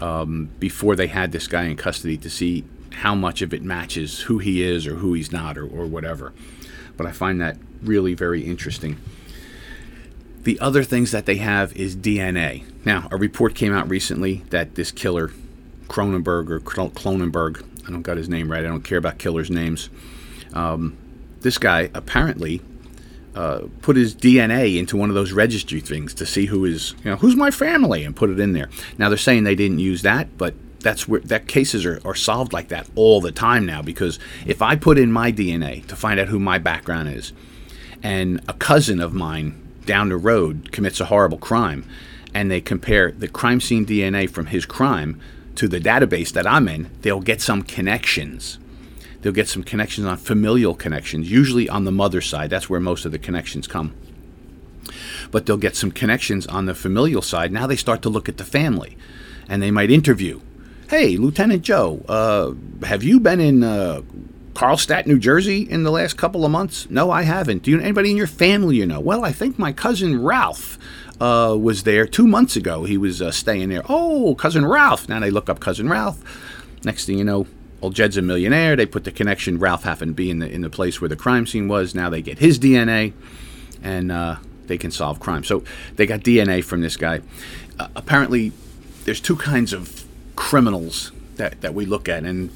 um, before they had this guy in custody to see how much of it matches who he is or who he's not or, or whatever. But I find that really very interesting. The other things that they have is DNA. Now, a report came out recently that this killer, Cronenberg or Cronenberg, I don't got his name right. I don't care about killers' names. Um, this guy apparently uh, put his DNA into one of those registry things to see who is, you know, who's my family, and put it in there. Now they're saying they didn't use that, but that's where that cases are, are solved like that all the time now. Because if I put in my DNA to find out who my background is, and a cousin of mine down the road commits a horrible crime, and they compare the crime scene DNA from his crime to the database that I'm in, they'll get some connections. They'll get some connections on familial connections, usually on the mother side. That's where most of the connections come. But they'll get some connections on the familial side. Now they start to look at the family and they might interview. Hey, Lieutenant Joe, uh, have you been in uh, Carlstadt, New Jersey in the last couple of months? No, I haven't. Do you know anybody in your family you know? Well, I think my cousin Ralph uh, was there two months ago. He was uh, staying there. Oh, cousin Ralph. Now they look up cousin Ralph. Next thing you know, old Jed's a millionaire. They put the connection. Ralph happened to be in the in the place where the crime scene was. Now they get his DNA, and uh, they can solve crime. So they got DNA from this guy. Uh, apparently, there's two kinds of criminals that that we look at, and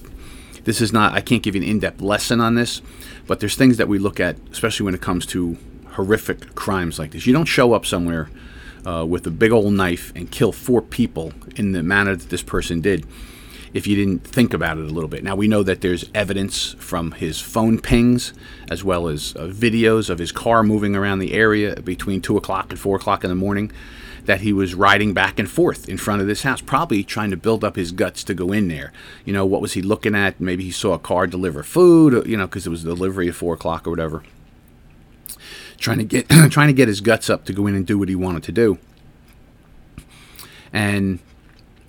this is not. I can't give you an in-depth lesson on this, but there's things that we look at, especially when it comes to horrific crimes like this. You don't show up somewhere uh, with a big old knife and kill four people in the manner that this person did if you didn't think about it a little bit. Now, we know that there's evidence from his phone pings as well as uh, videos of his car moving around the area between 2 o'clock and 4 o'clock in the morning that he was riding back and forth in front of this house, probably trying to build up his guts to go in there. You know, what was he looking at? Maybe he saw a car deliver food, you know, because it was delivery at 4 o'clock or whatever trying to get trying to get his guts up to go in and do what he wanted to do. And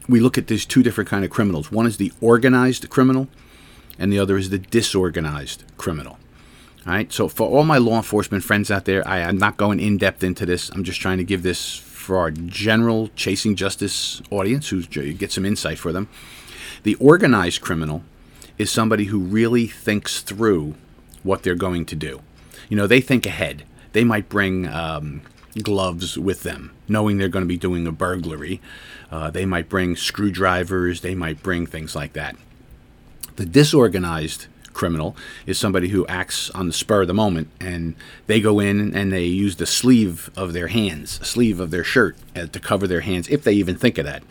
we look at these two different kind of criminals. One is the organized criminal, and the other is the disorganized criminal. All right. So for all my law enforcement friends out there, I am not going in depth into this. I'm just trying to give this for our general chasing justice audience, who get some insight for them. The organized criminal is somebody who really thinks through what they're going to do. You know, they think ahead they might bring um, gloves with them, knowing they're going to be doing a burglary. Uh, they might bring screwdrivers, they might bring things like that. The disorganized criminal is somebody who acts on the spur of the moment and they go in and they use the sleeve of their hands, sleeve of their shirt uh, to cover their hands, if they even think of that.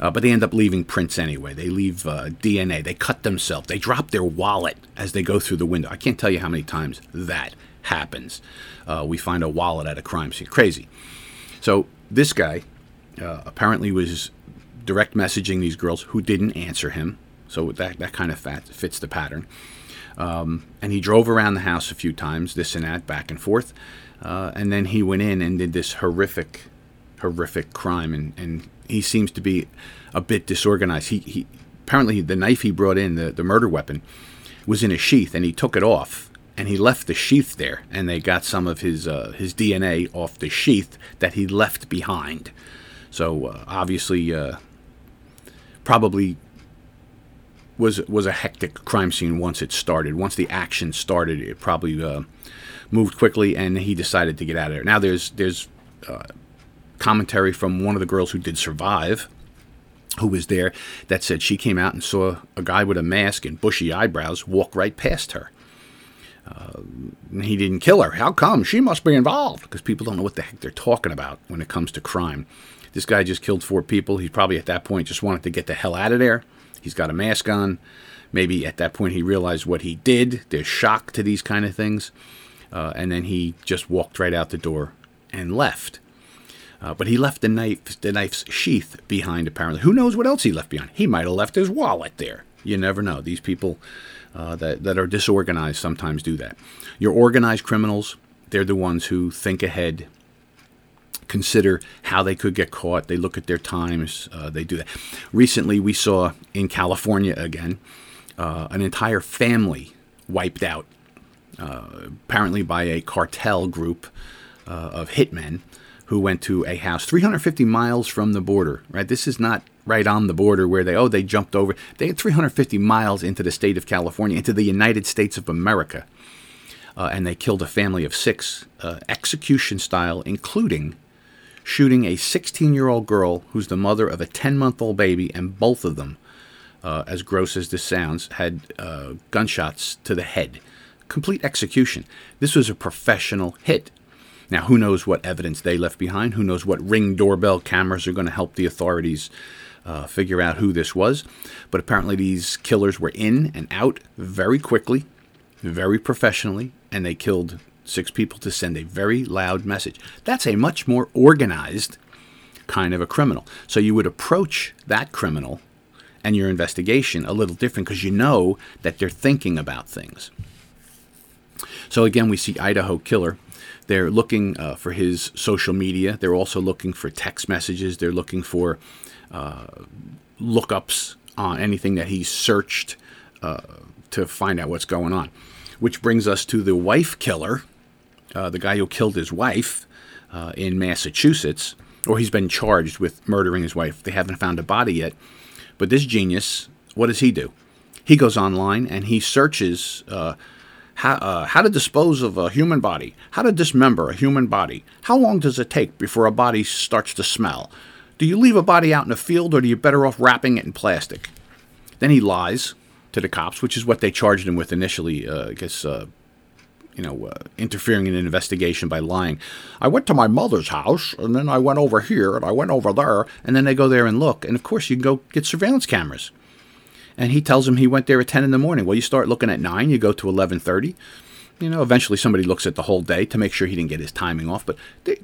Uh, but they end up leaving prints anyway. They leave uh, DNA. They cut themselves. They drop their wallet as they go through the window. I can't tell you how many times that happens. Uh, we find a wallet at a crime scene. Crazy. So this guy uh, apparently was direct messaging these girls who didn't answer him. So that, that kind of fits the pattern. Um, and he drove around the house a few times, this and that, back and forth. Uh, and then he went in and did this horrific, horrific crime. And, and he seems to be a bit disorganized. He, he apparently the knife he brought in, the, the murder weapon, was in a sheath, and he took it off and he left the sheath there, and they got some of his uh, his DNA off the sheath that he left behind. So uh, obviously, uh, probably was was a hectic crime scene once it started. Once the action started, it probably uh, moved quickly, and he decided to get out of there. Now there's there's uh, commentary from one of the girls who did survive who was there that said she came out and saw a guy with a mask and bushy eyebrows walk right past her Uh, he didn't kill her. How come? She must be involved because people don't know what the heck they're talking about when it comes to crime. This guy just killed four people. He probably at that point just wanted to get the hell out of there. He's got a mask on. Maybe at that point he realized what he did. There's shock to these kind of things. Uh, and then he just walked right out the door and left. Uh, but he left the knife, the knife's sheath behind. Apparently, who knows what else he left behind? He might have left his wallet there. You never know. These people uh, that that are disorganized sometimes do that. Your organized criminals, they're the ones who think ahead, consider how they could get caught. They look at their times. Uh, they do that. Recently, we saw in California again uh, an entire family wiped out, uh, apparently by a cartel group uh, of hitmen who went to a house 350 miles from the border. Right, this is not right on the border where they oh they jumped over. They had 350 miles into the state of California, into the United States of America, uh, and they killed a family of six, uh, execution style, including shooting a 16-year-old girl who's the mother of a 10-month-old baby, and both of them, uh, as gross as this sounds, had uh, gunshots to the head. Complete execution. This was a professional hit. Now, who knows what evidence they left behind? Who knows what ring doorbell cameras are going to help the authorities uh, figure out who this was? But apparently, these killers were in and out very quickly, very professionally, and they killed six people to send a very loud message. That's a much more organized kind of a criminal. So you would approach that criminal and your investigation a little different because you know that they're thinking about things. So again, we see Idaho Killer they're looking uh, for his social media. They're also looking for text messages. They're looking for uh, lookups on anything that he's searched uh, to find out what's going on. Which brings us to the wife killer, uh, the guy who killed his wife uh, in Massachusetts, or he's been charged with murdering his wife. They haven't found a body yet. But this genius, what does he do? He goes online and he searches uh, how, uh, how to dispose of a human body, how to dismember a human body. How long does it take before a body starts to smell? Do you leave a body out in a field or do you better off wrapping it in plastic? Then he lies to the cops, which is what they charged him with initially, uh, I guess, uh, you know, uh, interfering in an investigation by lying. I went to my mother's house, and then I went over here, and I went over there, and then they go there and look. And of course, you can go get surveillance cameras and he tells him he went there at 10 in the morning. Well, you start looking at 9, you go to 11:30. You know, eventually somebody looks at the whole day to make sure he didn't get his timing off. But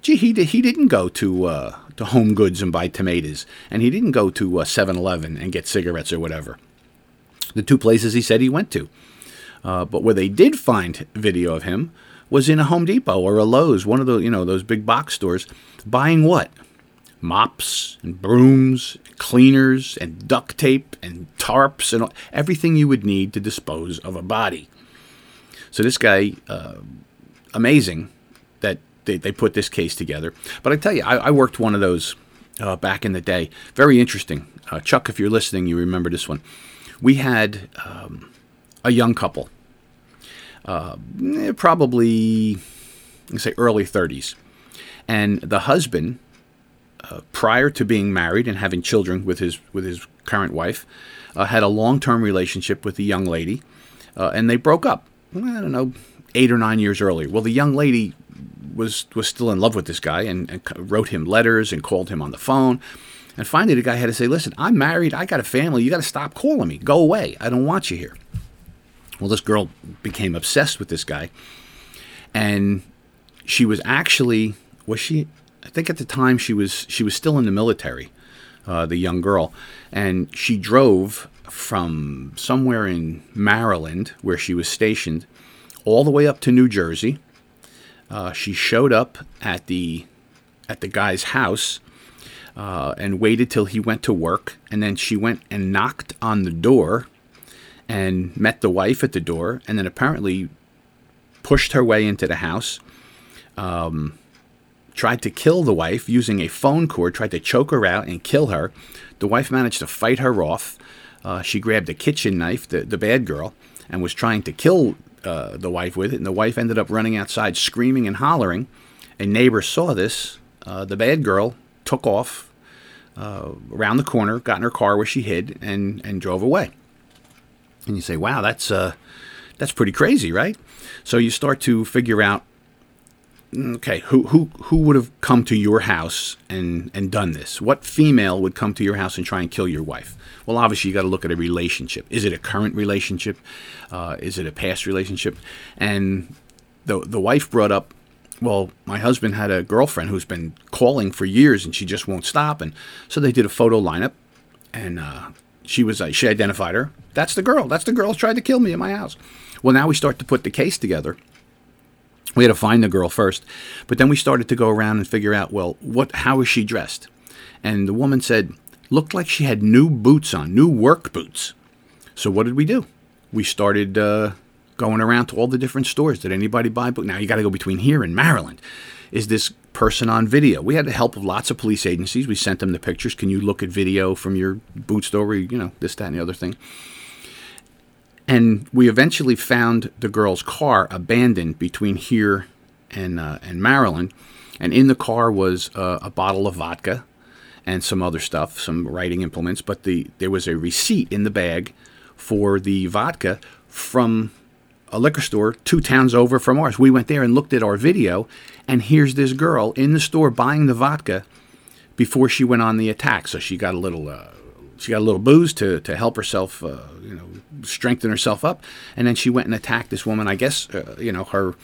gee, he he didn't go to uh, to Home Goods and buy tomatoes, and he didn't go to uh, 7-Eleven and get cigarettes or whatever. The two places he said he went to. Uh, but where they did find video of him was in a Home Depot or a Lowe's, one of the you know those big box stores, buying what? mops and brooms, cleaners and duct tape and tarps and everything you would need to dispose of a body. So this guy, uh, amazing that they, they put this case together. But I tell you, I, I worked one of those uh, back in the day. Very interesting. Uh, Chuck, if you're listening, you remember this one. We had um, a young couple, uh, probably, let's say, early 30s. And the husband uh, prior to being married and having children with his with his current wife, uh, had a long term relationship with a young lady, and they broke up. I don't know, eight or nine years earlier. Well, the young lady was was still in love with this guy and, and wrote him letters and called him on the phone. And finally, the guy had to say, "Listen, I'm married. I got a family. You got to stop calling me. Go away. I don't want you here." Well, this girl became obsessed with this guy, and she was actually was she I think at the time she was she was still in the military, uh, the young girl, and she drove from somewhere in Maryland where she was stationed, all the way up to New Jersey. Uh, she showed up at the at the guy's house uh, and waited till he went to work, and then she went and knocked on the door and met the wife at the door, and then apparently pushed her way into the house. Um, tried to kill the wife using a phone cord, tried to choke her out and kill her. The wife managed to fight her off. Uh, she grabbed a kitchen knife, the, the bad girl, and was trying to kill uh, the wife with it. And the wife ended up running outside screaming and hollering. A neighbor saw this. Uh, the bad girl took off uh, around the corner, got in her car where she hid, and, and drove away. And you say, wow, that's, uh, That's pretty crazy, right? So you start to figure out okay, who who who would have come to your house and and done this? What female would come to your house and try and kill your wife? Well, obviously you got to look at a relationship. Is it a current relationship? Uh, is it a past relationship? And the the wife brought up, well, my husband had a girlfriend who's been calling for years and she just won't stop, and so they did a photo lineup, and uh, she was uh, she identified her. That's the girl. That's the girl who tried to kill me in my house. Well, now we start to put the case together we had to find the girl first, but then we started to go around and figure out, well, what, how is she dressed? And the woman said, looked like she had new boots on, new work boots. So what did we do? We started uh, going around to all the different stores. Did anybody buy boots? Now you got to go between here and Maryland. Is this person on video? We had the help of lots of police agencies. We sent them the pictures. Can you look at video from your boot store? You know, this, that, and the other thing. And we eventually found the girl's car abandoned between here and, uh, and Maryland. And in the car was uh, a bottle of vodka and some other stuff, some writing implements. But the there was a receipt in the bag for the vodka from a liquor store two towns over from ours. We went there and looked at our video, and here's this girl in the store buying the vodka before she went on the attack. So she got a little uh, she got a little booze to, to help herself, uh, you know, strengthen herself up, and then she went and attacked this woman. I guess, uh, you know, her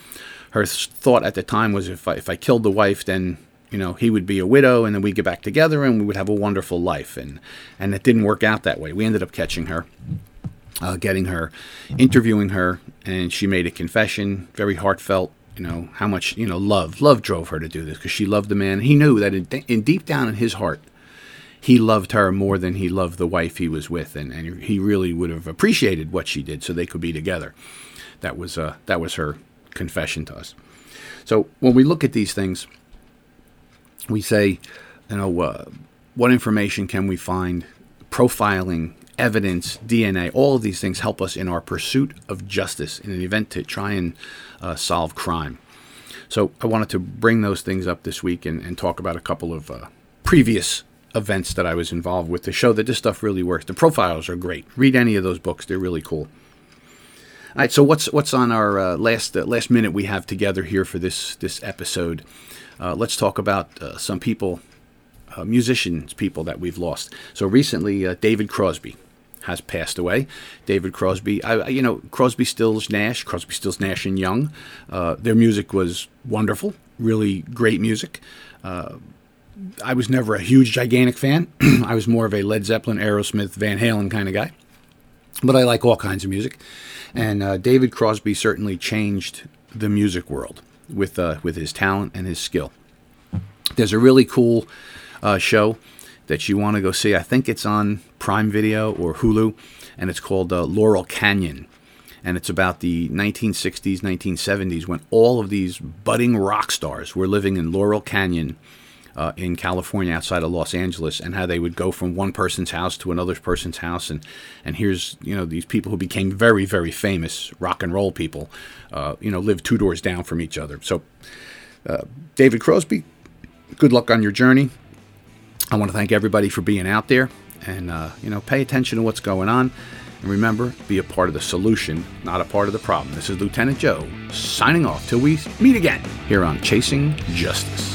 her thought at the time was if I, if I killed the wife, then you know he would be a widow, and then we'd get back together, and we would have a wonderful life. And and it didn't work out that way. We ended up catching her. Uh, getting her, interviewing her, and she made a confession, very heartfelt, you know how much you know love love drove her to do this because she loved the man he knew that in, in, deep down in his heart he loved her more than he loved the wife he was with, and, and he really would have appreciated what she did so they could be together. That was uh, that was her confession to us. So when we look at these things, we say, you know, uh, what information can we find? Profiling, evidence, DNA, all of these things help us in our pursuit of justice in an event to try and uh, solve crime. So I wanted to bring those things up this week and, and talk about a couple of uh, previous events that I was involved with to show that this stuff really works. The profiles are great. Read any of those books; they're really cool. All right, so what's what's on our uh, last uh, last minute we have together here for this this episode? Uh, let's talk about uh, some people, uh, musicians, people that we've lost. So recently, uh, David Crosby has passed away. David Crosby, I, you know, Crosby, Stills, Nash, Crosby, Stills, Nash, and Young. their music was wonderful, really great music. I was never a huge, gigantic fan. I was more of a Led Zeppelin, Aerosmith, Van Halen kind of guy. But I like all kinds of music. And uh, David Crosby certainly changed the music world with, uh, with his talent and his skill. There's a really cool uh, show that you want to go see. I think it's on Prime Video or Hulu, and it's called uh, Laurel Canyon. And it's about the 1960s, 1970s when all of these budding rock stars were living in Laurel Canyon uh, in California outside of Los Angeles and how they would go from one person's house to another person's house. And and here's you know these people who became very very famous rock and roll people uh, you know live two doors down from each other. So uh, David Crosby good luck on your journey. I want to thank everybody for being out there and uh, you know pay attention to what's going on. And remember be a part of the solution not a part of the problem. This is Lieutenant Joe signing off till we meet again here on Chasing Justice